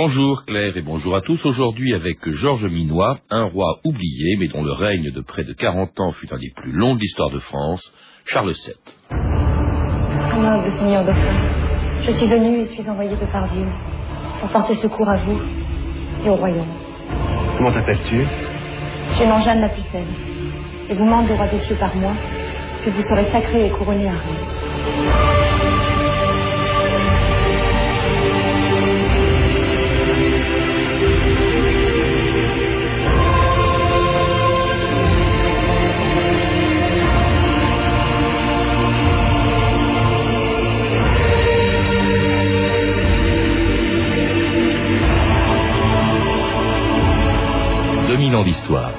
Bonjour Claire et bonjour à tous. Aujourd'hui avec Georges Minois, un roi oublié mais dont le règne de près de 40 ans fut un des plus longs de l'histoire de France, Charles VII. Amable Seigneur Dauphin, je suis venu et suis envoyé de par Dieu pour porter secours à vous et au royaume. Comment t'appelles-tu? Je nom Jeanne la Pucelle et vous demande le roi des cieux par moi que vous serez sacré et couronné à D'histoire.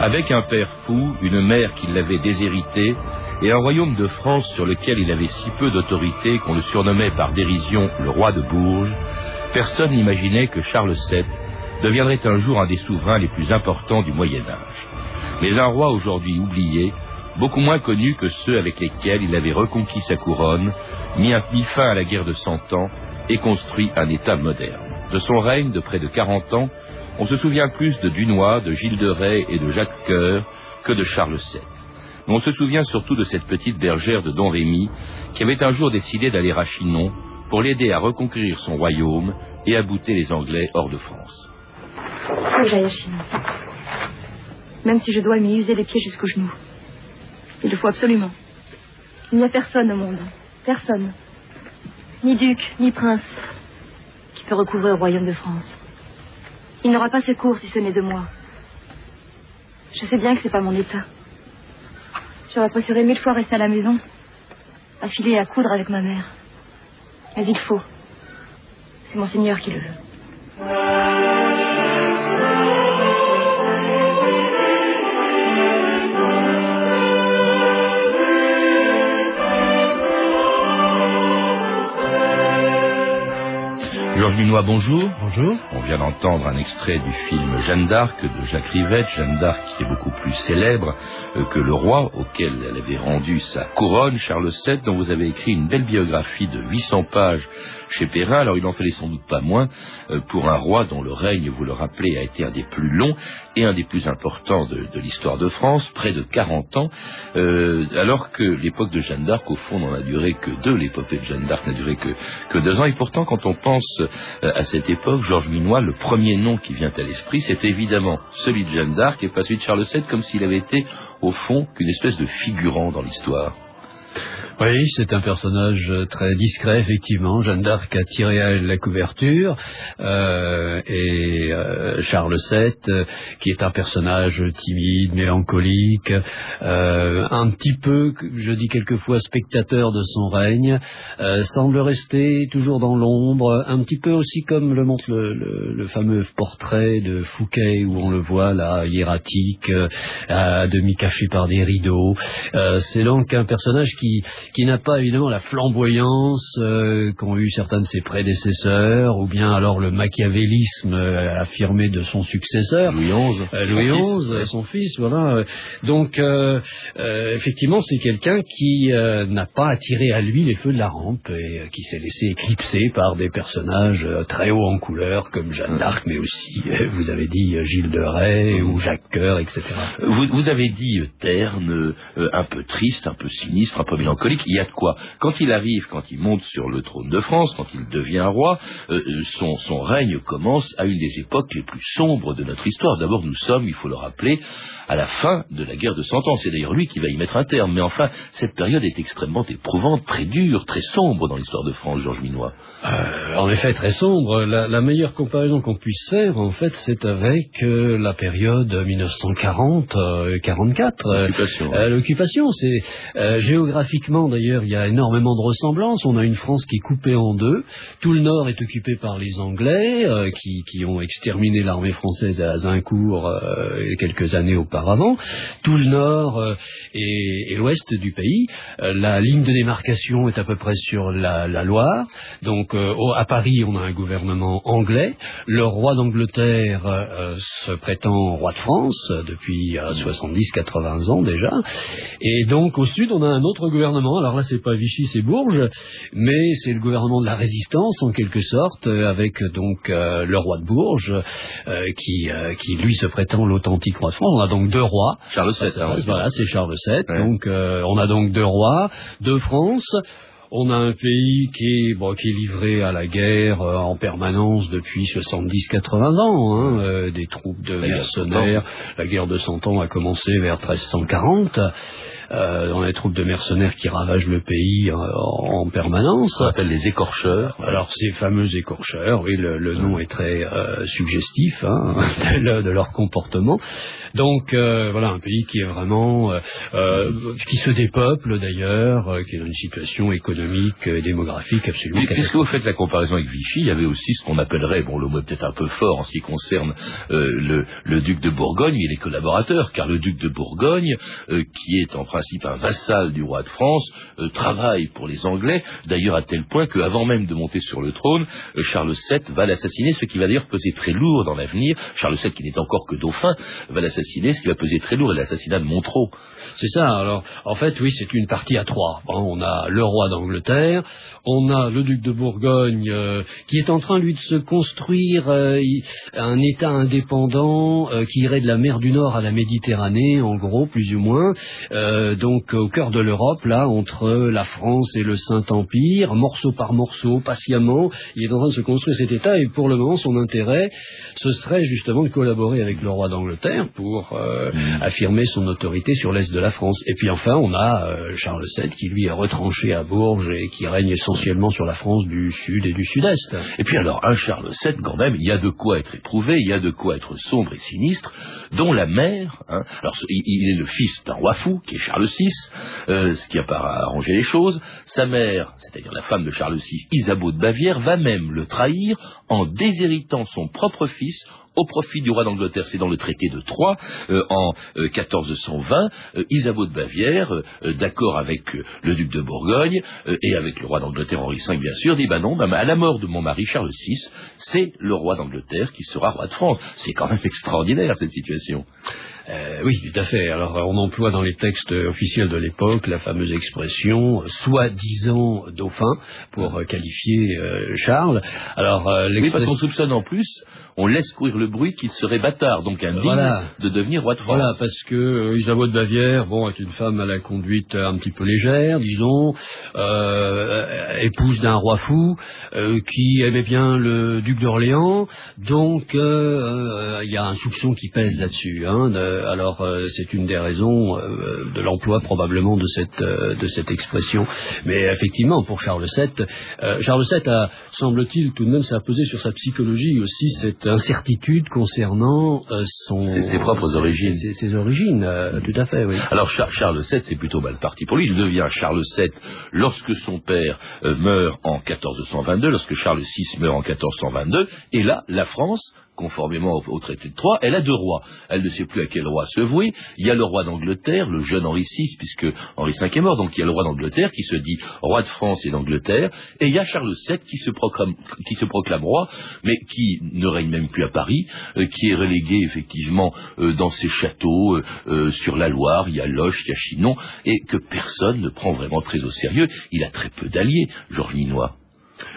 Avec un père fou, une mère qui l'avait déshérité, et un royaume de France sur lequel il avait si peu d'autorité qu'on le surnommait par dérision le roi de Bourges, personne n'imaginait que Charles VII deviendrait un jour un des souverains les plus importants du Moyen Âge. Mais un roi aujourd'hui oublié beaucoup moins connus que ceux avec lesquels il avait reconquis sa couronne, mis, un, fin à la guerre de Cent Ans et construit un État moderne. De son règne de près de 40 ans, on se souvient plus de Dunois, de Gilles de Rais et de Jacques Coeur que de Charles VII. Mais on se souvient surtout de cette petite bergère de Don Rémy qui avait un jour décidé d'aller à Chinon pour l'aider à reconquérir son royaume et à bouter les Anglais hors de France. Faut que à Chinon. Même si je dois m'y user les pieds jusqu'aux genoux. Il le faut absolument. Il n'y a personne au monde. Personne. Ni duc, ni prince, qui peut recouvrer au royaume de France. Il n'aura pas secours si ce n'est de moi. Je sais bien que c'est pas mon état. J'aurais préféré mille fois rester à la maison, affilée à coudre avec ma mère. Mais il faut. C'est mon Seigneur qui le veut. Bonjour. Bonjour. On vient d'entendre un extrait du film Jeanne d'Arc de Jacques Rivette. Jeanne d'Arc qui est beaucoup plus célèbre euh, que le roi auquel elle avait rendu sa couronne, Charles VII, dont vous avez écrit une belle biographie de 800 pages chez Perrin. Alors il en fallait sans doute pas moins euh, pour un roi dont le règne, vous le rappelez, a été un des plus longs et un des plus importants de, l'histoire de France, près de 40 ans, euh, alors que l'époque de Jeanne d'Arc, au fond, n'en a duré que deux. L'épopée de Jeanne d'Arc n'a duré que, que deux ans. Et pourtant, quand on pense à cette époque, Georges Minois, le premier nom qui vient à l'esprit, c'est évidemment celui de Jeanne d'Arc et pas celui de Charles VII, comme s'il avait été, au fond, qu'une espèce de figurant dans l'histoire. Oui, c'est un personnage très discret, effectivement. Jeanne d'Arc a tiré à elle la couverture. Euh, et euh, Charles VII, qui est un personnage timide, mélancolique, euh, un petit peu, je dis quelquefois, spectateur de son règne, semble rester toujours dans l'ombre, un petit peu aussi comme le montre le, fameux portrait de Fouquet, où on le voit là, hiératique, à demi caché par des rideaux. c'est donc un personnage qui qui n'a pas évidemment la flamboyance euh, qu'ont eu certains de ses prédécesseurs, ou bien alors le machiavélisme euh, affirmé de son successeur. Louis XI. Euh, Louis XI, son fils, voilà. Donc, effectivement, c'est quelqu'un qui n'a pas attiré à lui les feux de la rampe et qui s'est laissé éclipser par des personnages très hauts en couleur, comme Jeanne d'Arc, mais aussi, vous avez dit, Gilles de Rais ou Jacques Coeur, etc. Vous, vous avez dit terne, un peu triste, un peu sinistre, un peu mélancolique il y a de quoi. Quand il arrive, quand il monte sur le trône de France, quand il devient roi, euh, euh, son, son règne commence à une des époques les plus sombres de notre histoire. D'abord, nous sommes, il faut le rappeler, à la fin de la guerre de Cent Ans. C'est d'ailleurs lui qui va y mettre un terme. Mais enfin, cette période est extrêmement éprouvante, très dure, très sombre dans l'histoire de France, Georges Minois. Euh, en effet, très sombre. La, meilleure comparaison qu'on puisse faire, en fait, c'est avec la période 1940-44. L'occupation. L'occupation, c'est géographiquement d'ailleurs, il y a énormément de ressemblances. On a une France qui est coupée en deux. Tout le nord est occupé par les Anglais, euh, qui, ont exterminé l'armée française à Azincourt euh, quelques années auparavant. Tout le nord euh, et, l'ouest du pays. Euh, la ligne de démarcation est à peu près sur la, Loire. Donc à Paris, on a un gouvernement anglais. Le roi d'Angleterre se prétend roi de France depuis 70-80 ans déjà. Et donc au sud, on a un autre gouvernement. Alors là, c'est pas Vichy, c'est Bourges, mais c'est le gouvernement de la résistance en quelque sorte, euh, avec donc euh, le roi de Bourges, euh, qui, euh, qui lui se prétend l'authentique roi de France. On a donc deux rois. Charles VII. Hein, voilà, c'est Charles VII. Ouais. Donc on a donc deux rois, deux France. On a un pays qui est, bon, qui est livré à la guerre euh, en permanence depuis 70-80 ans, hein, euh, des troupes de mercenaires. La guerre de Cent Ans a commencé vers 1340. Euh, dans les troupes de mercenaires qui ravagent le pays en, en permanence. On appelle les écorcheurs. Alors ces fameux écorcheurs, oui, le, le nom est très euh, suggestif hein, de, le, de, leur comportement. Donc euh, voilà, un pays qui est vraiment, euh, qui se dépeuple d'ailleurs, qui est dans une situation économique et démographique absolument. Mais puisque vous faites la comparaison avec Vichy, il y avait aussi ce qu'on appellerait, bon le mot est peut-être un peu fort en ce qui concerne le, le, duc de Bourgogne et les collaborateurs, car le duc de Bourgogne, qui est en principe un vassal du roi de France, euh, travaille pour les Anglais, d'ailleurs à tel point qu'avant même de monter sur le trône, euh, Charles VII va l'assassiner, ce qui va d'ailleurs peser très lourd dans l'avenir. Charles VII, qui n'est encore que dauphin, va l'assassiner, ce qui va peser très lourd, est l'assassinat de Montreux. C'est ça, alors en fait oui, c'est une partie à trois. Bon, on a le roi d'Angleterre, on a le duc de Bourgogne, euh, qui est en train, lui, de se construire euh, un État indépendant euh, qui irait de la mer du Nord à la Méditerranée, en gros, plus ou moins, donc au cœur de l'Europe, là, entre la France et le Saint-Empire, morceau par morceau, patiemment, il est en train de se construire cet État, et pour le moment, son intérêt, ce serait justement de collaborer avec le roi d'Angleterre pour mmh. affirmer son autorité sur l'Est de la France. Et puis enfin, on a euh, Charles VII qui lui est retranché à Bourges et qui règne essentiellement sur la France du sud et du sud-est. Et puis alors, un Charles VII, quand même, il y a de quoi être éprouvé, il y a de quoi être sombre et sinistre, dont la mère, hein, alors il, il, est le fils d'un roi fou, qui est Charles VI, euh, ce qui n'a pas arrangé les choses. Sa mère, c'est-à-dire la femme de Charles VI, Isabeau de Bavière, va même le trahir en déshéritant son propre fils au profit du roi d'Angleterre, c'est dans le traité de Troyes, euh, en euh, 1420, euh, Isabeau de Bavière, d'accord avec le duc de Bourgogne et avec le roi d'Angleterre Henri V, bien sûr, dit bah non, à la mort de mon mari Charles VI, c'est le roi d'Angleterre qui sera roi de France. C'est quand même extraordinaire cette situation. Euh, oui, tout à fait. Alors, on emploie dans les textes officiels de l'époque la fameuse expression soi-disant dauphin pour euh, qualifier euh, Charles. Alors, euh, oui, parce qu'on soupçonne en plus, on laisse courir le bruit qu'il serait bâtard, donc indigne voilà. de devenir roi de France. Voilà, parce que Isabeau de Bavière, bon, est une femme à la conduite un petit peu légère, disons, épouse d'un roi fou qui aimait bien le duc d'Orléans, donc il y a un soupçon qui pèse là-dessus. Hein, de, alors euh, c'est une des raisons euh, de l'emploi probablement de cette euh, de cette expression. Mais effectivement, pour Charles VII, Charles VII a, semble-t-il, tout de même, ça a pesé sur sa psychologie aussi cette incertitude concernant son ses, ses, propres origines. Ses, ses origines, tout à fait. Oui. Alors Char Charles VII, c'est plutôt mal parti pour lui. Il devient Charles VII lorsque son père meurt en 1422, lorsque Charles VI meurt en 1422, et là, la France conformément au, traité de Troyes, elle a deux rois. Elle ne sait plus à quel roi se vouer. Il y a le roi d'Angleterre, le jeune Henri VI, puisque Henri V est mort, donc il y a le roi d'Angleterre qui se dit roi de France et d'Angleterre, et il y a Charles VII qui se proclame, roi, mais qui ne règne même plus à Paris, euh, qui est relégué effectivement euh, dans ses châteaux euh, sur la Loire, il y a Loche, il y a Chinon, et que personne ne prend vraiment très au sérieux. Il a très peu d'alliés, Georges Ninois.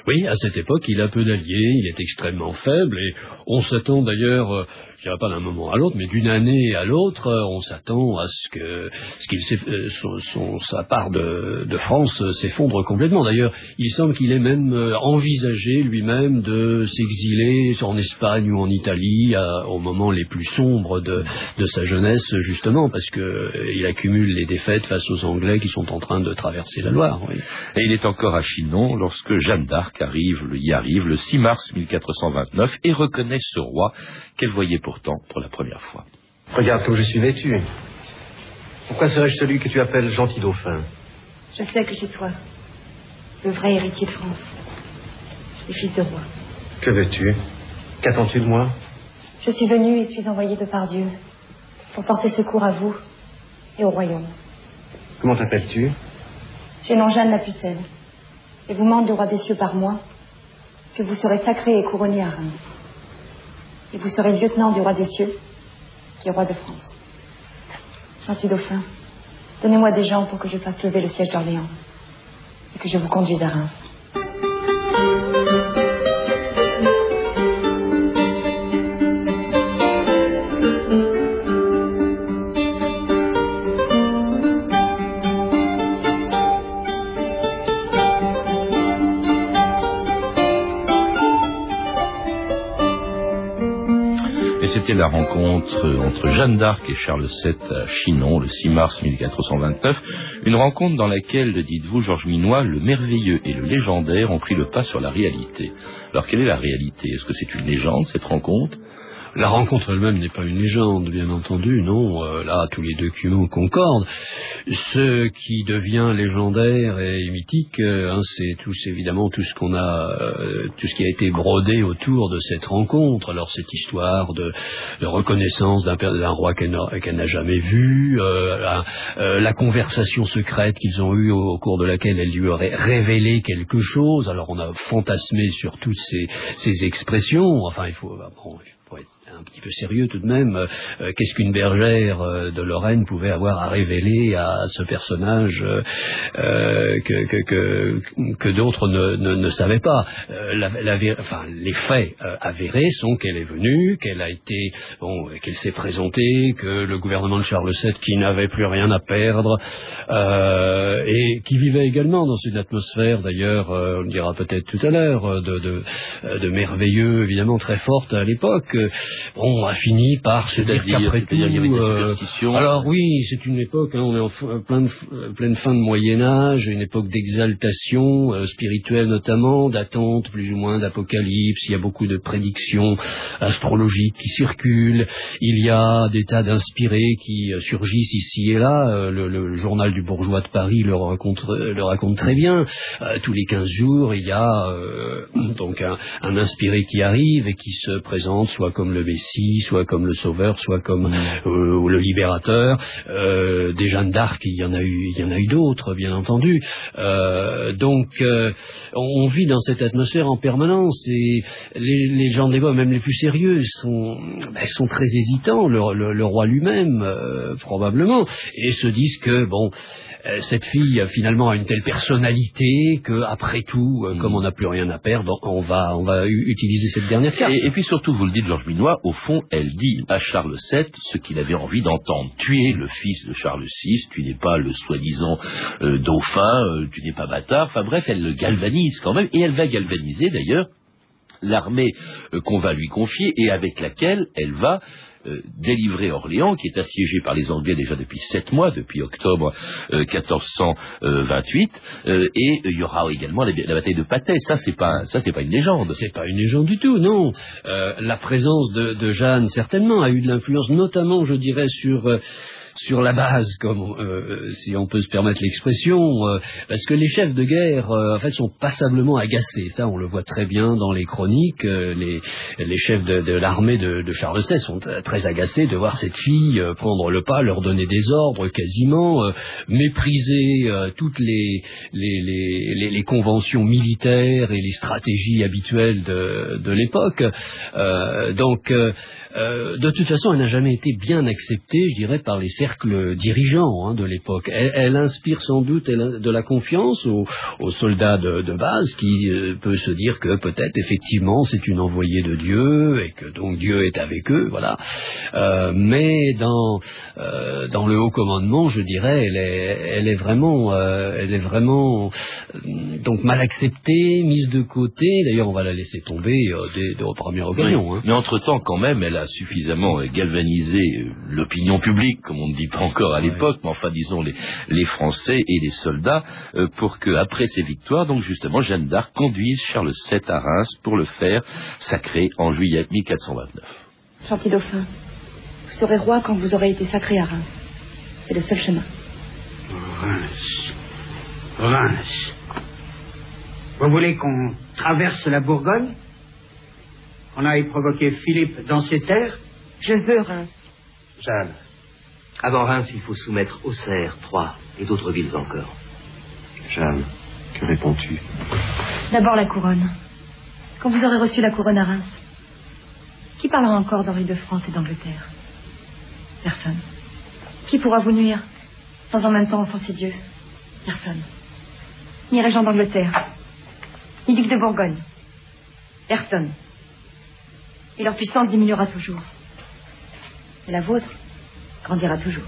Oui, à cette époque, il a peu d'alliés, il est extrêmement faible, et on s'attend d'ailleurs, euh, je dirais pas d'un moment à l'autre, mais d'une année à l'autre, euh, on s'attend à ce que ce qu'il euh, son, son, sa part de, de France s'effondre complètement. D'ailleurs, il semble qu'il ait même envisagé lui-même de s'exiler en Espagne ou en Italie à, au moment les plus sombres de, de sa jeunesse, justement, parce que il accumule les défaites face aux Anglais qui sont en train de traverser la Loire. Oui. Et il est encore à Chinon lorsque Jeanne d'Arc arrive, y arrive le 6 mars 1429 et reconnaît ce roi qu'elle voyait pourtant pour la première fois. Regarde comme je suis vêtu. Pourquoi serais-je celui que tu appelles gentil dauphin Je sais que c'est toi, le vrai héritier de France, le fils de roi. Que veux-tu Qu'attends-tu de moi Je suis venu et suis envoyé de par Dieu pour porter secours à vous et au royaume. Comment t'appelles-tu J'ai nom Jeanne la Pucelle et vous mande le roi des cieux par moi que vous serez sacré et couronné à Reims. Et vous serez lieutenant du roi des cieux, qui est roi de France. Gentil dauphin, donnez-moi des gens pour que je fasse lever le siège d'Orléans et que je vous conduise à Reims. La rencontre entre Jeanne d'Arc et Charles VII à Chinon le 6 mars 1429. Une rencontre dans laquelle, dites-vous, Georges Minois, le merveilleux et le légendaire ont pris le pas sur la réalité. Alors quelle est la réalité? Est-ce que c'est une légende, cette rencontre? La rencontre elle-même n'est pas une légende, bien entendu, non. Euh, là, tous les documents concordent. Ce qui devient légendaire et mythique, euh, hein, c'est tout, évidemment tout ce qu'on a, euh, tout ce qui a été brodé autour de cette rencontre. Alors cette histoire de, reconnaissance d'un roi qu'elle n'a jamais vu, la, conversation secrète qu'ils ont eue au, cours de laquelle elle lui aurait révélé quelque chose. Alors on a fantasmé sur toutes ces, expressions. Enfin, il faut, bon, il faut être un petit peu sérieux tout de même, euh, qu'est-ce qu'une bergère euh, de Lorraine pouvait avoir à révéler à ce personnage euh, que, d'autres ne, savaient pas? Enfin, les faits avérés sont qu'elle est venue, qu'elle a été, bon, qu'elle s'est présentée, que le gouvernement de Charles VII, qui n'avait plus rien à perdre, et qui vivait également dans une atmosphère, d'ailleurs, on le dira peut-être tout à l'heure, de, de merveilleux, évidemment très forte à l'époque, on a fini par se dire qu'après tout... Euh, alors oui, c'est une époque, hein, on est en plein de, pleine fin de Moyen Âge, une époque d'exaltation euh, spirituelle notamment, d'attente plus ou moins d'apocalypse, il y a beaucoup de prédictions astrologiques qui circulent, il y a des tas d'inspirés qui euh, surgissent ici et là, le, le, journal du bourgeois de Paris le raconte, le raconte très bien, tous les 15 jours il y a donc un, un inspiré qui arrive et qui se présente soit comme le soit comme le Sauveur, soit comme mm. euh, le Libérateur. Euh, des Jeanne d'Arc, il y en a eu, il y en a eu d'autres, bien entendu. Euh, donc, on vit dans cette atmosphère en permanence et les, gens des voix, même les plus sérieux, sont, ben, sont très hésitants. Le, roi lui-même, probablement, et se disent que bon. Euh, cette fille finalement a une telle personnalité que après tout, euh, comme on n'a plus rien à perdre, on va on va utiliser cette dernière carte. Et, puis surtout, vous le dites, Georges Minois, au fond, elle dit à Charles VII ce qu'il avait envie d'entendre. Tu es le fils de Charles VI, tu n'es pas le soi-disant euh, dauphin, tu n'es pas bâtard. Enfin bref, elle le galvanise quand même, et elle va galvaniser d'ailleurs l'armée qu'on va lui confier et avec laquelle elle va euh, délivrer Orléans, qui est assiégé par les Anglais déjà depuis sept mois, depuis octobre 1428, euh, et il y aura également la, bataille de Patay. Ça, c'est pas, ça, c'est pas une légende. C'est pas une légende du tout, non. Euh, la présence de, de, Jeanne, certainement, a eu de l'influence, notamment, je dirais, sur sur la base, comme euh, si on peut se permettre l'expression, euh, parce que les chefs de guerre, euh, en fait, sont passablement agacés. Ça, on le voit très bien dans les chroniques. les, les chefs de, de l'armée de, de, Charles VI sont très agacés de voir cette fille prendre le pas, leur donner des ordres quasiment, mépriser toutes les les, les, les, conventions militaires et les stratégies habituelles de, de l'époque. donc euh, de toute façon, elle n'a jamais été bien acceptée, je dirais, par les cercles dirigeants hein, de l'époque. Elle, inspire sans doute de la confiance aux, soldats de, base qui euh, peut se dire que peut-être effectivement c'est une envoyée de Dieu et que donc Dieu est avec eux, voilà. Euh, mais dans dans le haut commandement, je dirais, elle est elle est vraiment elle est vraiment donc mal acceptée, mise de côté. D'ailleurs, on va la laisser tomber dès, dès première occasion. Hein. Mais entre temps, quand même, elle a suffisamment galvanisé euh, l'opinion publique, comme on ne dit pas encore à l'époque, mais enfin disons les, les, Français et les soldats, euh, pour que après ces victoires, donc justement Jeanne d'Arc conduise Charles VII à Reims pour le faire sacré en juillet 1429. Gentil dauphin, vous serez roi quand vous aurez été sacré à Reims. C'est le seul chemin. Reims. Reims. Vous voulez qu'on traverse la Bourgogne? Qu'on aille provoquer Philippe dans ses terres Je veux Reims. Jeanne, avant Reims, il faut soumettre Auxerre, Troyes et d'autres villes encore. Jeanne, que réponds-tu? D'abord la couronne. Quand vous aurez reçu la couronne à Reims, qui parlera encore d'Henri de France et d'Angleterre? Personne. Qui pourra vous nuire sans en même temps offenser Dieu? Personne. Ni régent d'Angleterre, ni duc de Bourgogne. Personne. Et leur puissance diminuera toujours. Et la vôtre? Grandira toujours.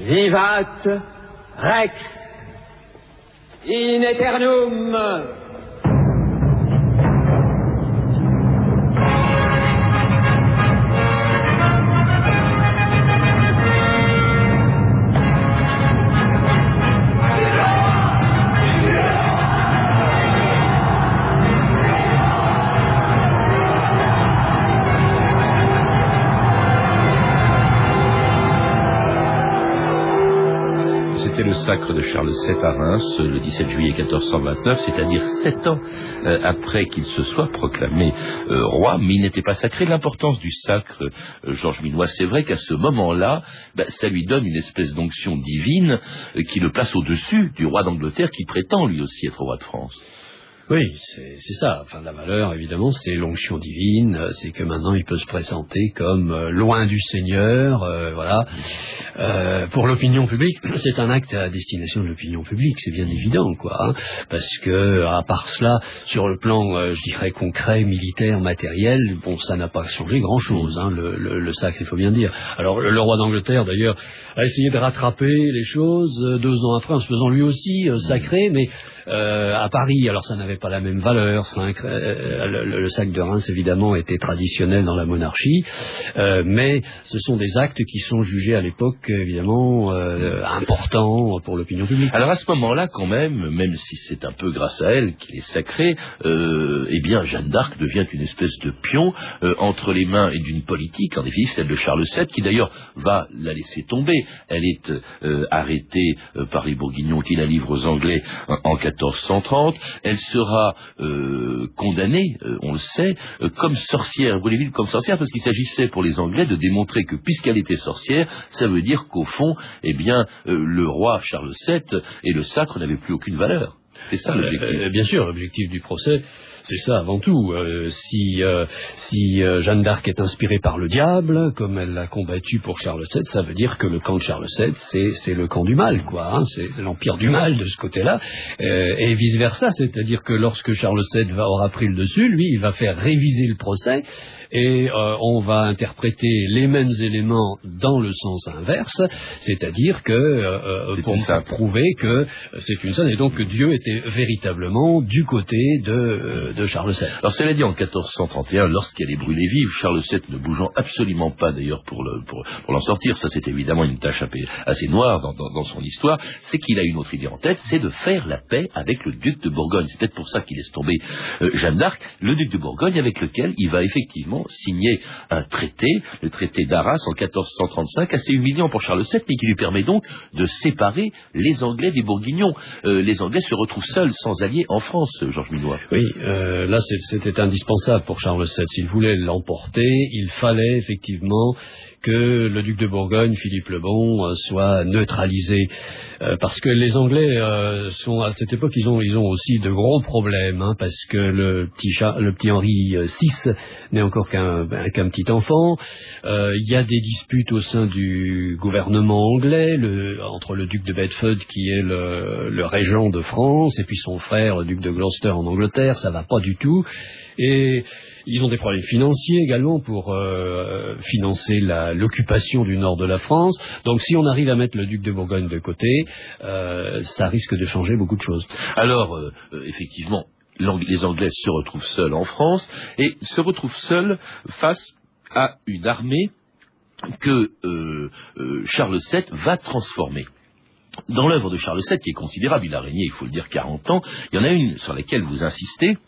Vivat Rex in eternum C'était le sacre de Charles VII à Reims le 17 juillet 1429, c'est-à-dire sept ans euh, après qu'il se soit proclamé euh, roi, mais il n'était pas sacré. L'importance du sacre, euh, Georges Minois, c'est vrai qu'à ce moment-là, ben, ça lui donne une espèce d'onction divine qui le place au-dessus du roi d'Angleterre qui prétend lui aussi être roi de France. Oui, c'est ça. Enfin, la valeur, évidemment, c'est l'onction divine. euh, C'est que maintenant, il peut se présenter comme euh, loin du Seigneur. euh, voilà. Euh, pour l'opinion publique, c'est un acte à destination de l'opinion publique, c'est bien évident, quoi. hein, parce que, à part cela, sur le plan, je dirais, concret, militaire, matériel, bon, ça n'a pas changé grand-chose. Hein, le, le- le sacre, il faut bien dire. Alors, le, roi d'Angleterre, d'ailleurs, a essayé de rattraper les choses deux ans après, en se faisant lui aussi sacré, mais euh, à Paris, alors ça n'avait pas la même valeur. Cinq- euh, le, le- sac de Reims, évidemment, était traditionnel dans la monarchie, euh, mais ce sont des actes qui sont jugés à l'époque, évidemment, euh, importants pour l'opinion publique. Alors à ce moment-là, quand même, même si c'est un peu grâce à elle qu'il est sacré, euh, eh bien Jeanne d'Arc devient une espèce de pion euh, entre les mains et d'une politique, en définitive celle de Charles VII, qui d'ailleurs va la laisser tomber. Elle est euh, arrêtée euh, par les Bourguignons qui la livrent aux Anglais en, en 1430. Elle sera euh, condamnée, euh, on le sait, euh, comme sorcière, brûlée comme sorcière, parce qu'il s'agissait pour les Anglais de démontrer que puisqu'elle était sorcière, ça veut dire qu'au fond, eh bien, le roi Charles VII et le sacre n'avaient plus aucune valeur. C'est ça l'objectif. Bien sûr, l'objectif du procès, c'est ça avant tout. Euh, si euh, si euh, Jeanne d'Arc est inspirée par le diable, comme elle l'a combattu pour Charles VII, ça veut dire que le camp de Charles VII, c'est c'est le camp du mal, quoi. hein, c'est l'empire du mal de ce côté-là, Euh, et vice versa. C'est-à-dire que lorsque Charles VII va aura pris le dessus, lui, il va faire réviser le procès. Et euh, on va interpréter les mêmes éléments dans le sens inverse, c'est-à-dire que euh, C'est pour prouver que c'est une sainte et donc que Dieu était véritablement du côté de, euh, de Charles VII. Alors cela dit, en 1431, lorsqu'elle est brûlée vive, Charles VII ne bougeant absolument pas d'ailleurs pour le- pour, pour l'en sortir, ça c'est évidemment une tâche assez noire dans, dans- dans son histoire, c'est qu'il a une autre idée en tête, c'est de faire la paix avec le duc de Bourgogne. C'est peut-être pour ça qu'il laisse tomber euh, Jeanne d'Arc, le duc de Bourgogne avec lequel il va effectivement signer un traité, le traité d'Arras en 1435, assez humiliant pour Charles VII, mais qui lui permet donc de séparer les Anglais des Bourguignons. Euh, les Anglais se retrouvent seuls, sans alliés en France, Georges Minois. Oui, euh, là c'est- c'était indispensable pour Charles VII. S'il voulait l'emporter, il fallait effectivement que le duc de Bourgogne, Philippe le Bon, euh, soit neutralisé. Euh, parce que les Anglais euh, sont à cette époque, ils ont, aussi de gros problèmes, hein, parce que le petit, Henri VI n'est encore qu'un ben, petit enfant. Euh, Il y a des disputes au sein du gouvernement anglais, entre le duc de Bedford qui est le, le régent de France et puis son frère, le duc de Gloucester en Angleterre, ça va pas du tout. Et ils ont des problèmes financiers également pour euh, financer l'occupation du nord de la France. Donc si on arrive à mettre le duc de Bourgogne de côté, euh, ça risque de changer beaucoup de choses. Alors, euh, effectivement, les Anglais se retrouvent seuls en France et se retrouvent seuls face à une armée que Charles VII va transformer. Dans l'œuvre de Charles VII, qui est considérable, il a régné, il faut le dire, 40 ans, il y en a une sur laquelle vous insistez,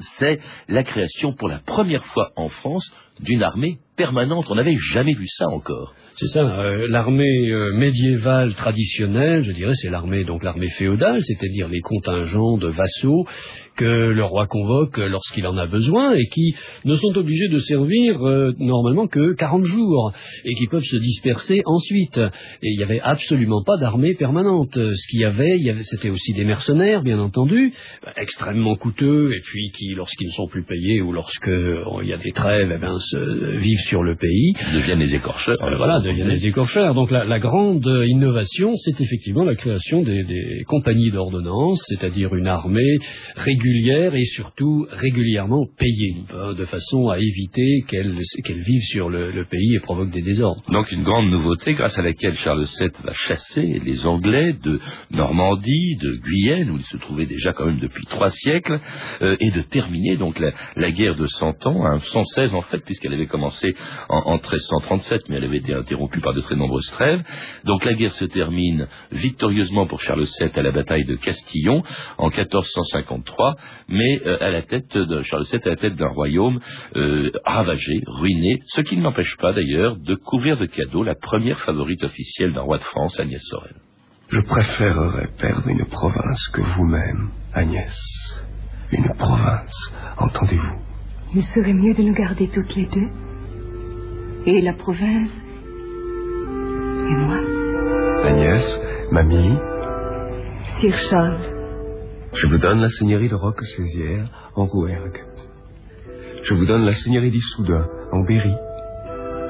c'est la création pour la première fois en France d'une armée permanente. On n'avait jamais vu ça encore. C'est ça, euh, l'armée euh, médiévale traditionnelle, je dirais, c'est l'armée donc l'armée féodale, c'est-à-dire les contingents de vassaux que le roi convoque lorsqu'il en a besoin et qui ne sont obligés de servir euh, normalement que 40 jours et qui peuvent se disperser ensuite. Et il n'y avait absolument pas d'armée permanente. Ce qu'il y avait, c'était aussi des mercenaires, bien entendu, extrêmement coûteux et puis qui, lorsqu'ils ne sont plus payés ou lorsque il y a des trêves, eh ben, vivent sur le pays. Deviennent des écorcheurs. voilà, deviennent des écorcheurs. Donc la, la grande innovation, c'est effectivement la création des, des compagnies d'ordonnance, c'est-à-dire une armée régulière et surtout régulièrement payée, hein, de façon à éviter qu'elle qu vive sur le, le, pays et provoque des désordres. Donc une grande nouveauté grâce à laquelle Charles VII va chasser les Anglais de Normandie, de Guyenne, où ils se trouvaient déjà quand même depuis trois siècles, euh, et de terminer donc la, la, guerre de Cent Ans, hein, 116 en fait, puisqu'elle avait commencé en, en 1337, mais elle avait été interrompue par de très nombreuses trêves. Donc la guerre se termine victorieusement pour Charles VII à la bataille de Castillon en 1453 mais euh, à la tête de Charles VII, à la tête d'un royaume euh, ravagé, ruiné, ce qui ne m'empêche pas d'ailleurs de couvrir de cadeaux la première favorite officielle d'un roi de France, Agnès Sorel. Je préférerais perdre une province que vous-même, Agnès. Une province, entendez-vous Il serait mieux de nous garder toutes les deux. Et la province. Et moi. Agnès, mamie. Sir Charles. Je vous donne la seigneurie de Roquecésière en Rouergue. Je vous donne la seigneurie d'Issoudun en Berry.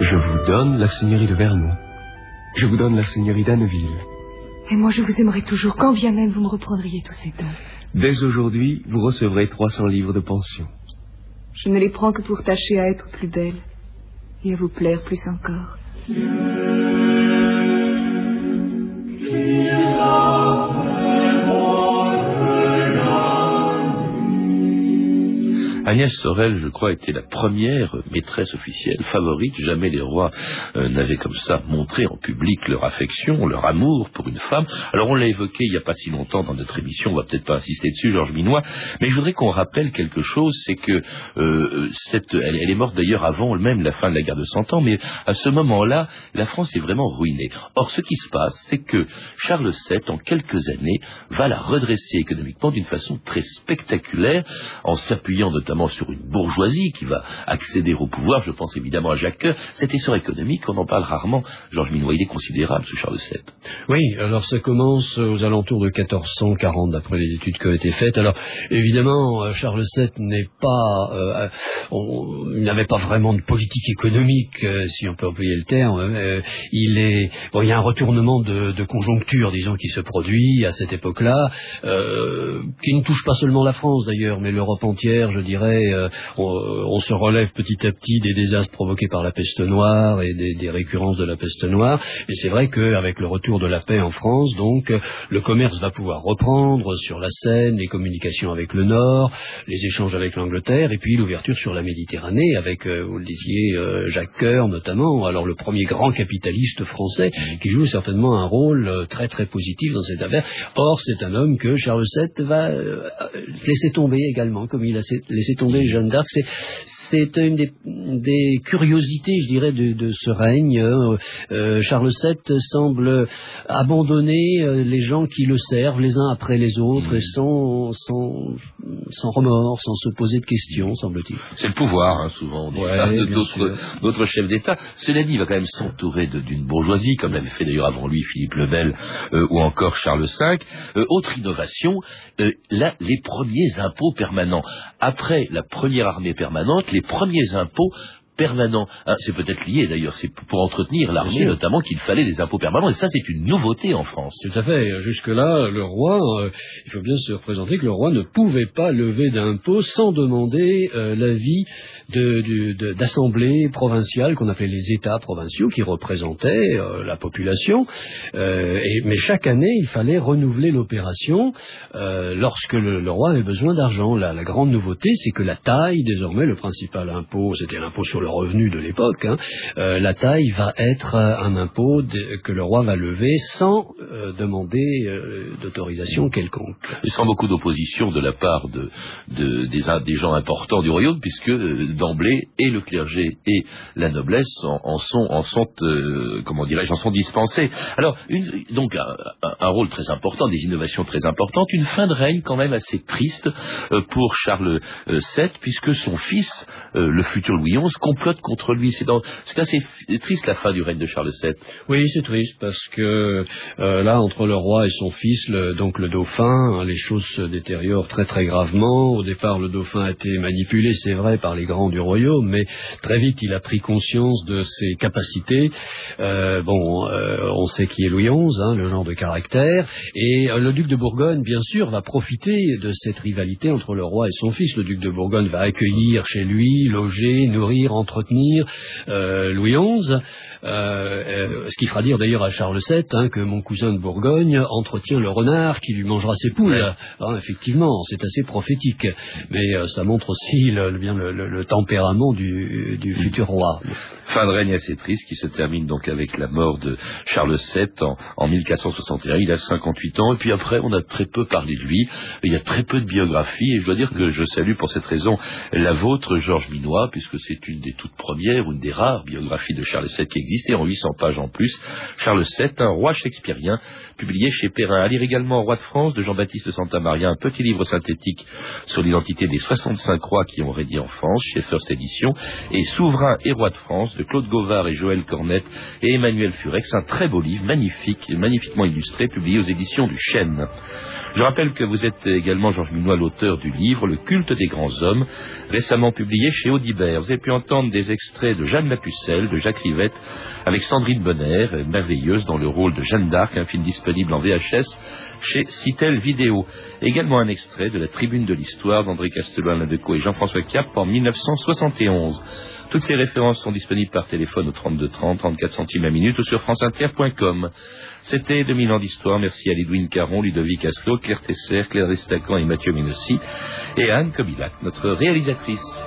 Je vous donne la seigneurie de Vernon. Je vous donne la seigneurie d'Anneville. Et moi, je vous aimerai toujours, quand bien même vous me reprendriez tous ces dons. Dès aujourd'hui, vous recevrez 300 livres de pension. Je ne les prends que pour tâcher à être plus belle et à vous plaire plus encore. Agnès Sorel, je crois, était la première maîtresse officielle, favorite. Jamais les rois euh, n'avaient comme ça montré en public leur affection, leur amour pour une femme. Alors on l'a évoqué il n'y a pas si longtemps dans notre émission, on va peut-être pas insister dessus, Georges Minois, mais je voudrais qu'on rappelle quelque chose, c'est que euh, cette, elle, est morte d'ailleurs avant même la fin de la guerre de Cent Ans, mais à ce moment-là, la France est vraiment ruinée. Or, ce qui se passe, c'est que Charles VII, en quelques années, va la redresser économiquement d'une façon très spectaculaire, en s'appuyant notamment sur une bourgeoisie qui va accéder au pouvoir, je pense évidemment à Jacques Coeur. Cet essor économique, on en parle rarement. Georges Minois, il est considérable sous Charles VII. Oui, alors ça commence aux alentours de 1440, d'après les études qui ont été faites. Alors, évidemment, euh, Charles VII n'est pas... Euh, il n'avait pas vraiment de politique économique, euh, si on peut employer le terme. Euh, il y a un retournement de, de conjoncture, disons, qui se produit à cette époque-là, euh, qui ne touche pas seulement la France, d'ailleurs, mais l'Europe entière, je dirais, euh, on, se relève petit à petit des désastres provoqués par la peste noire et des, récurrences de la peste noire. Et c'est vrai qu'avec le retour de la paix en France, donc, le commerce va pouvoir reprendre sur la Seine, les communications avec le Nord, les échanges avec l'Angleterre, et puis l'ouverture sur la Méditerranée avec, euh, vous le disiez, euh, Jacques Coeur notamment, alors le premier grand capitaliste français qui joue certainement un rôle très très positif dans cette affaire. Or, c'est un homme que Charles VII va laisser tomber également, comme il a laissé tomber Jeanne d'Arc. C'est une des, des, curiosités, je dirais, de, de ce règne. Euh, Charles VII semble abandonner euh, les gens qui le servent les uns après les autres, et sans, sans, sans remords, sans se poser de questions, semble-t-il. C'est le pouvoir, hein, souvent, on dit Ouais, ça, d'autres chefs d'État. Cela dit, il va quand même s'entourer d'une bourgeoisie, comme l'avait fait d'ailleurs avant lui Philippe le Bel euh, ou encore Charles V. Euh, autre innovation, euh, là, les premiers impôts permanents. Après la première armée permanente, les premiers impôts permanents. Hein, c'est peut-être lié d'ailleurs, c'est pour- entretenir l'armée notamment qu'il fallait des impôts permanents, et ça c'est une nouveauté en France. Tout à fait. Jusque-là, le roi, euh, il faut bien se représenter que le roi ne pouvait pas lever d'impôts sans demander euh, l'avis d'assemblées provinciales qu'on appelait les États provinciaux qui représentaient euh, la population. Et- mais chaque année, il fallait renouveler l'opération lorsque le, le roi avait besoin d'argent. La, la grande nouveauté, c'est que la taille, désormais, le principal impôt, c'était l'impôt sur le revenu de l'époque, hein, euh, la taille va être euh, un impôt que le roi va lever sans euh, demander euh, d'autorisation quelconque. Sans beaucoup d'opposition de la part de, de- des, des gens importants du royaume, puisque euh, d'emblée, et le clergé et la noblesse en, en sont, en sont euh, comment dirais-je, en sont dispensés. Alors, une- donc un, rôle très important, des innovations très importantes, une fin de règne quand même assez triste euh, pour Charles euh, VII, puisque son fils, euh, le futur Louis XI, complote contre lui. C'est assez triste la fin du règne de Charles VII. Oui, c'est triste parce que euh, entre le roi et son fils, donc le dauphin, hein, les choses se détériorent très très gravement. Au départ, le dauphin a été manipulé, c'est vrai, par les grands du royaume, mais très vite, il a pris conscience de ses capacités. Euh, bon, euh, on sait qui est Louis XI, hein, le genre de caractère, et euh, le duc de Bourgogne, bien sûr, va profiter de cette rivalité entre le roi et son fils. Le duc de Bourgogne va accueillir chez lui, loger, nourrir, entretenir Louis XI. Ce qui fera dire d'ailleurs à Charles VII hein, que mon cousin de Bourgogne entretient le renard qui lui mangera ses poules. Ouais. Hein, effectivement, c'est assez prophétique, mais euh, ça montre aussi le, le- bien le, le- le tempérament du, du futur roi. Fin de règne assez triste qui se termine donc avec la mort de Charles VII en, en 1461. Il a 58 ans et puis après on a très peu parlé de lui. Il y a très peu de biographies et je dois dire que je salue pour cette raison la vôtre, Georges Minois, puisque c'est une des toutes premières ou une des rares biographies de Charles VII qui existait en 800 pages en plus. Charles VII, un roi shakespearien, publié chez Perrin. À lire également Roi de France de Jean-Baptiste de Santa Maria, un petit livre synthétique sur l'identité des 65 rois qui ont régné en France chez First Edition et Souverain et Roi de France de Claude Gauvard et Joël Cornette et Emmanuel Furex, un très beau livre, magnifique, magnifiquement illustré, publié aux éditions du Chêne. Je rappelle que vous êtes également, Georges Minois, l'auteur du livre Le culte des grands hommes, récemment publié chez Audibert. Vous avez pu entendre des extraits de Jeanne Lapucelle, de Jacques Rivette, avec Sandrine Bonner, euh, merveilleuse dans le rôle de Jeanne d'Arc, film disponible en VHS chez Citel Vidéo. Également un extrait de La Tribune de l'Histoire d'André Castelin Ladeco et Jean-François Cap en 1971. Toutes ces références sont disponibles par téléphone au 32 30, 34 centimes la minute ou sur franceinter.com. C'était 2000 ans d'histoire. Merci à Lidwin Caron, Ludovic Aslo, Claire Tesser, Claire Destacan et Mathieu Ménossi et Anne Kobilac, notre réalisatrice.